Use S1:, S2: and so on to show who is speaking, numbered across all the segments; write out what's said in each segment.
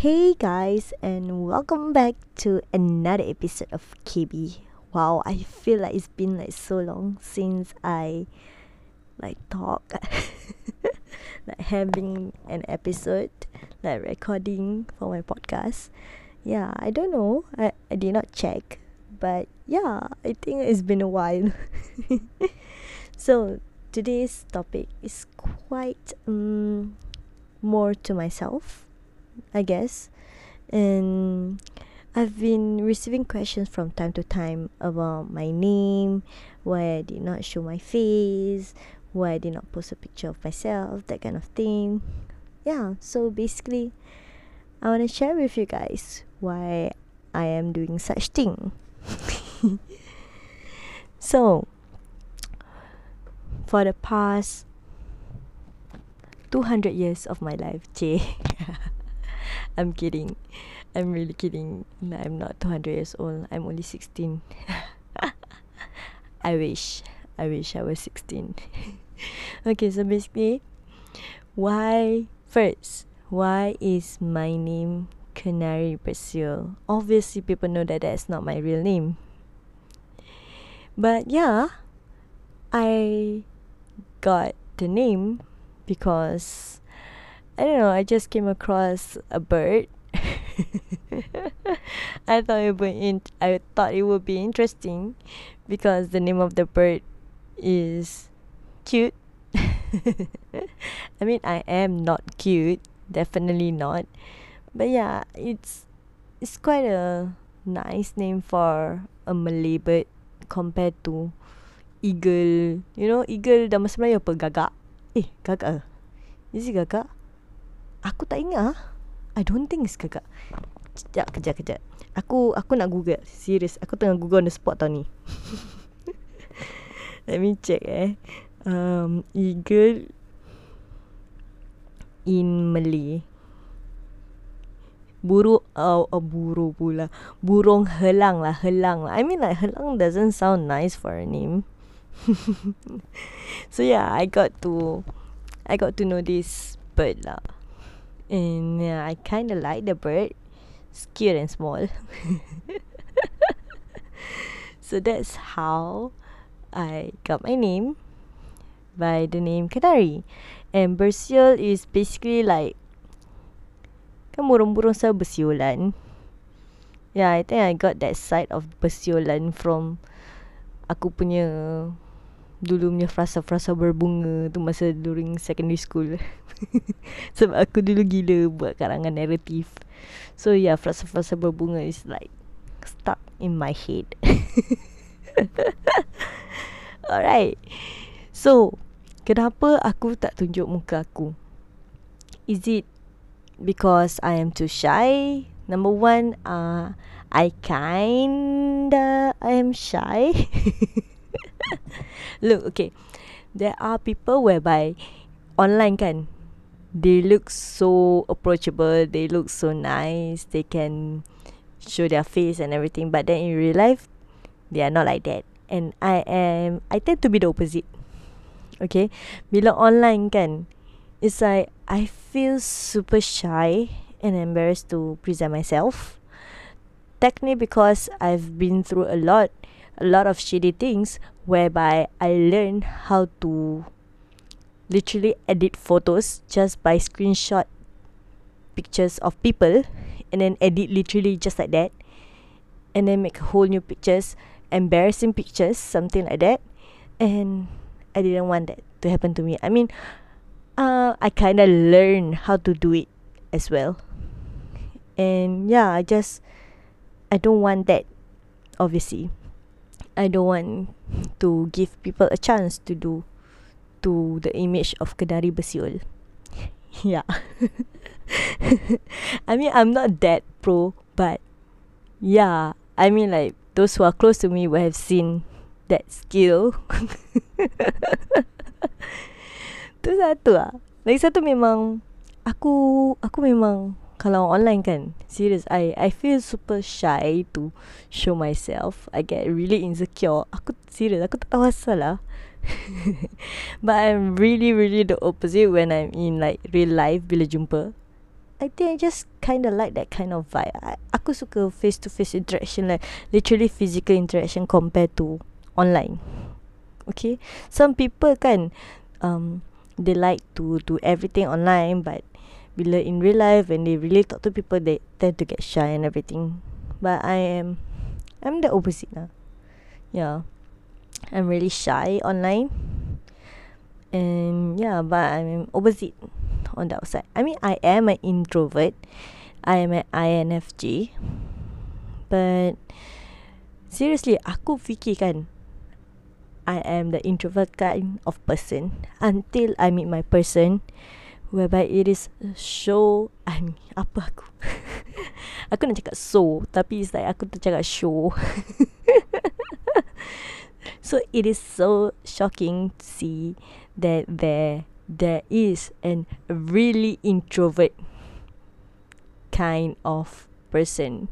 S1: Hey guys, and welcome back to another episode of KB. Wow, I feel like it's been like so long since I like talk, like having an episode, like recording for my podcast. Yeah, I don't know. I, I did not check, but yeah, I think it's been a while. so today's topic is quite um, more to myself I guess. And I've been receiving questions from time to time about my name, why I did not show my face, why I did not post a picture of myself, that kind of thing. Yeah, so basically, I want to share with you guys why I am doing such thing. so, for the past 200 years of my life, Jay. I'm kidding. I'm really kidding. I'm not 200 years old. I'm only 16. I wish. I wish I was 16. okay, so basically, why first? Why is my name Canary Brazil? Obviously, people know that that's not my real name. But yeah, I got the name because I don't know. I just came across a bird. I thought it would in- I thought it would be interesting because the name of the bird is cute. I mean, I am not cute, definitely not. But yeah, it's it's quite a nice name for a Malay bird compared to eagle. You know, eagle dalam bahasa Melayu apa? Gagak. Eh, gagak. Is it gagak? Aku tak ingat ah. I don't think it's kakak. Kejap, kejap, kejap. Aku aku nak google. Serius, aku tengah google on the spot tau ni. Let me check eh. Um, eagle in Malay. Burung oh, oh burung pula. Burung helang lah, helang lah. I mean like helang doesn't sound nice for a name. so yeah, I got to I got to know this bird lah. And yeah, I kind of like the bird. It's cute and small. so that's how I got my name by the name Canary. And bersiul is basically like kan burung-burung selalu bersiulan. Yeah, I think I got that side of bersiulan from aku punya dulu punya frasa-frasa berbunga tu masa during secondary school. Sebab aku dulu gila buat karangan naratif. So yeah, frasa-frasa berbunga is like stuck in my head. Alright. So, kenapa aku tak tunjuk muka aku? Is it because I am too shy? Number one, uh, I kinda I am shy. Look, okay. There are people whereby online kan they look so approachable they look so nice they can show their face and everything but then in real life they are not like that. And I am I tend to be the opposite okay? Bila online kan it's like I feel super shy and embarrassed to present myself. Technically because I've been through a lot a lot of shitty things whereby I learned how to literally edit photos just by screenshot pictures of people and then edit literally just like that and then make whole new pictures embarrassing pictures something like that. And I didn't want that to happen to me. I mean uh, I kind of learned how to do it as well. And yeah I just I don't want that obviously I don't want to give people a chance to do to the image of Kedari Besiul. yeah. I mean, I'm not that pro, but yeah, I mean, like those who are close to me will have seen that skill. tu satu lah. Lagi satu memang aku aku memang kalau online kan serious I I feel super shy to show myself. I get really insecure. Aku serious aku tak tahu asal lah. But I'm really really the opposite when I'm in like real life bila jumpa. I think I just kind of like that kind of vibe. I, aku suka face to face interaction like literally physical interaction compared to online. Okay, some people kan um they like to do everything online, but in real life when they really talk to people, they tend to get shy and everything. But I am, I'm the opposite now. Yeah, I'm really shy online, and yeah, but I'm opposite on the outside. I mean, I am an introvert. I am an INFJ. But seriously, aku fikir kan, I am the introvert kind of person until I meet my person whereby it is show I'm apa aku aku nak cakap so tapi it's like aku tercakap show so it is so shocking to see that there there is an really introvert kind of person.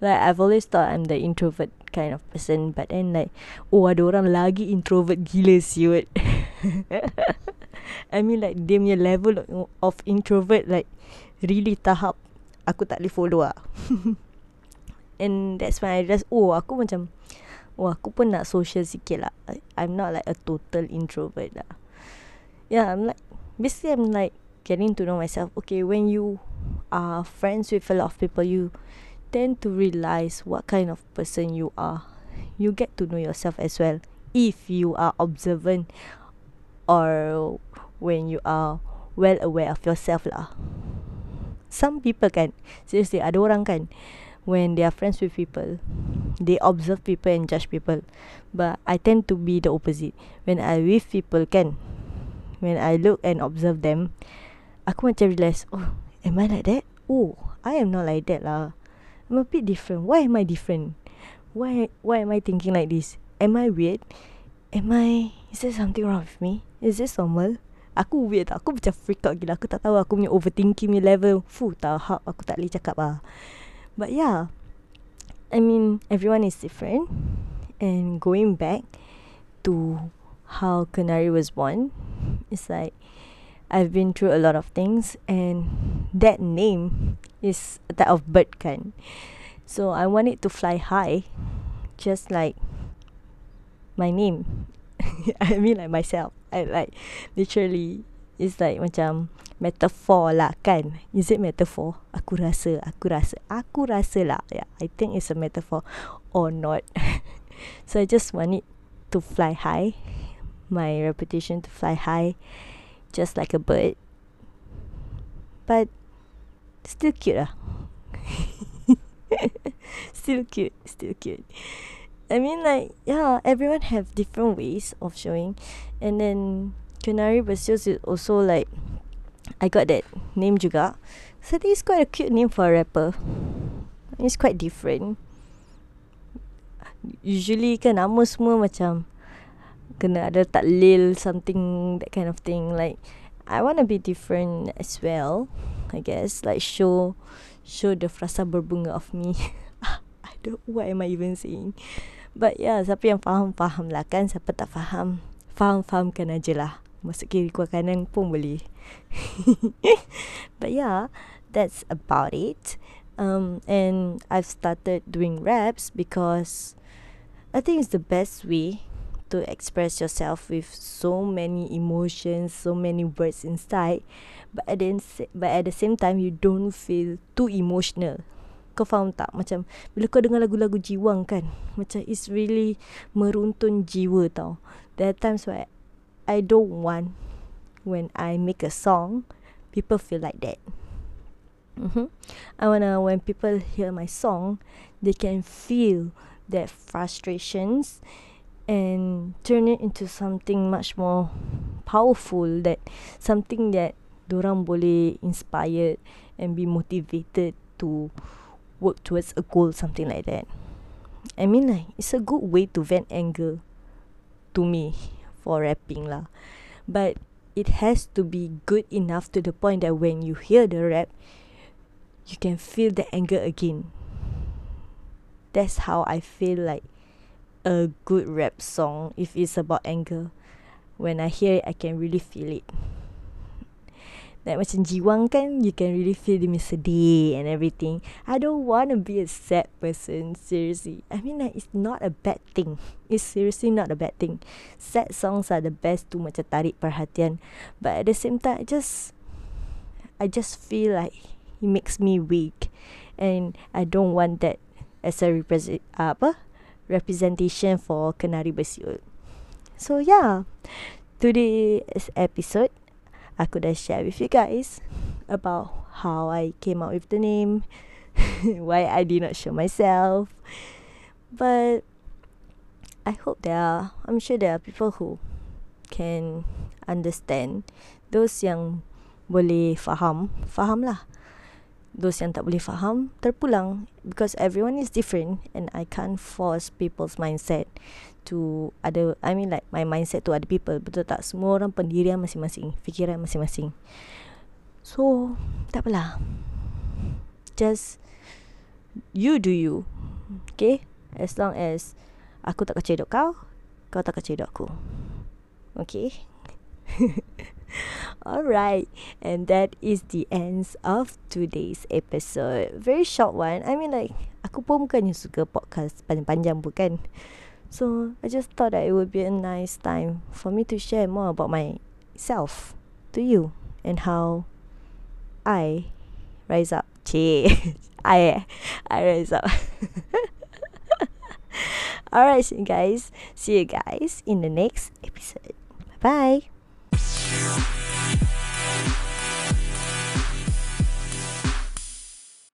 S1: Like I've always thought I'm the introvert kind of person, but then like, oh ada orang lagi introvert gila siut. I mean like dia punya level of introvert like really tahap aku tak boleh follow lah. And that's why I just oh aku macam oh aku pun nak social sikit lah. I'm not like a total introvert lah yeah, I'm like basically I'm like getting to know myself. Okay, when you are friends with a lot of people, you tend to realize what kind of person you are. You get to know yourself as well if you are observant or when you are well aware of yourself lah. Some people kan, seriously ada orang kan, when they are friends with people, they observe people and judge people. But I tend to be the opposite. When I with people kan, when I look and observe them, aku macam realise, oh, am I like that? Oh, I am not like that lah. I'm a bit different. Why am I different? Why why am I thinking like this? Am I weird? Am I is there something wrong with me? Is this normal? Aku weird tak? Aku macam freak out gila. Aku tak tahu aku punya overthinking punya level. Fuh, tahap aku tak boleh cakap lah. But yeah, I mean, everyone is different. And going back to how Canary was born, it's like I've been through a lot of things and that name is type of bird kind. So I want it to fly high just like my name. I mean like myself. I like literally it's like macam metaphor lah kan. Is it metaphor? Aku rasa, aku rasa, aku rasa lah. Yeah, I think it's a metaphor or not. so I just want it to fly high my reputation to fly high just like a bird. But still cute ah. still cute, still cute. I mean like yeah, everyone have different ways of showing. And then Canary Basios is also like I got that name juga. So I think it's quite a cute name for a rapper. It's quite different. Usually kan nama semua macam kena ada taklil something that kind of thing like I want to be different as well I guess like show show the frasa berbunga of me Don't what am I even saying? But yeah siapa yang faham faham lah kan. Siapa tak faham faham fahamkan aja lah. Masuk kiri kuah kanan pun boleh. But yeah that's about it. Um and I've started doing raps because I think it's the best way to express yourself with so many emotions, so many words inside, but at the but at the same time you don't feel too emotional. Kau faham tak? Macam bila kau dengar lagu-lagu jiwang kan, macam it's really meruntun jiwa tau. There are times where I don't want when I make a song, people feel like that. Mm-hmm. I wanna when people hear my song, they can feel that frustrations and turn it into something much more powerful that something that orang boleh inspired and be motivated to work towards a goal something like that I mean like it's a good way to vent anger to me for rapping lah but it has to be good enough to the point that when you hear the rap you can feel the anger again that's how I feel like a good rap song if it's about anger. When I hear it, I can really feel it. Like macam jiwang kan You can really feel dia sedih And everything. I don't want to be a sad person Seriously. I mean like It's not a bad thing. It's seriously not a bad thing. Sad songs are the best To macam tarik perhatian. But at the same time I just I just feel like It makes me weak. And I don't want that As a represent uh, Apa? Representation for Kenari Bersiul. So yeah. Today's episode aku dah share with you guys about how I came up with the name, why I did not show myself. But I hope there are, I'm sure there are people who can understand. Those yang boleh faham, faham lah. Those yang tak boleh faham, terpulang. Because everyone is different and I can't force people's mindset to other I mean like my mindset to other people. Betul tak? Semua orang pendirian masing-masing fikiran masing-masing. So tak apalah. Just you do you. Okay? As long as aku tak hidup kau kau tak hidup aku. Okay Alright, and that is the ends of today's episode. Very short one. I mean like, aku pun bukannya suka podcast panjang-panjang bukan. So I just thought that it would be a nice time for me to share more about myself to you and how I rise up. Che, I I rise up. Alright, guys. See you guys in the next episode. Bye bye.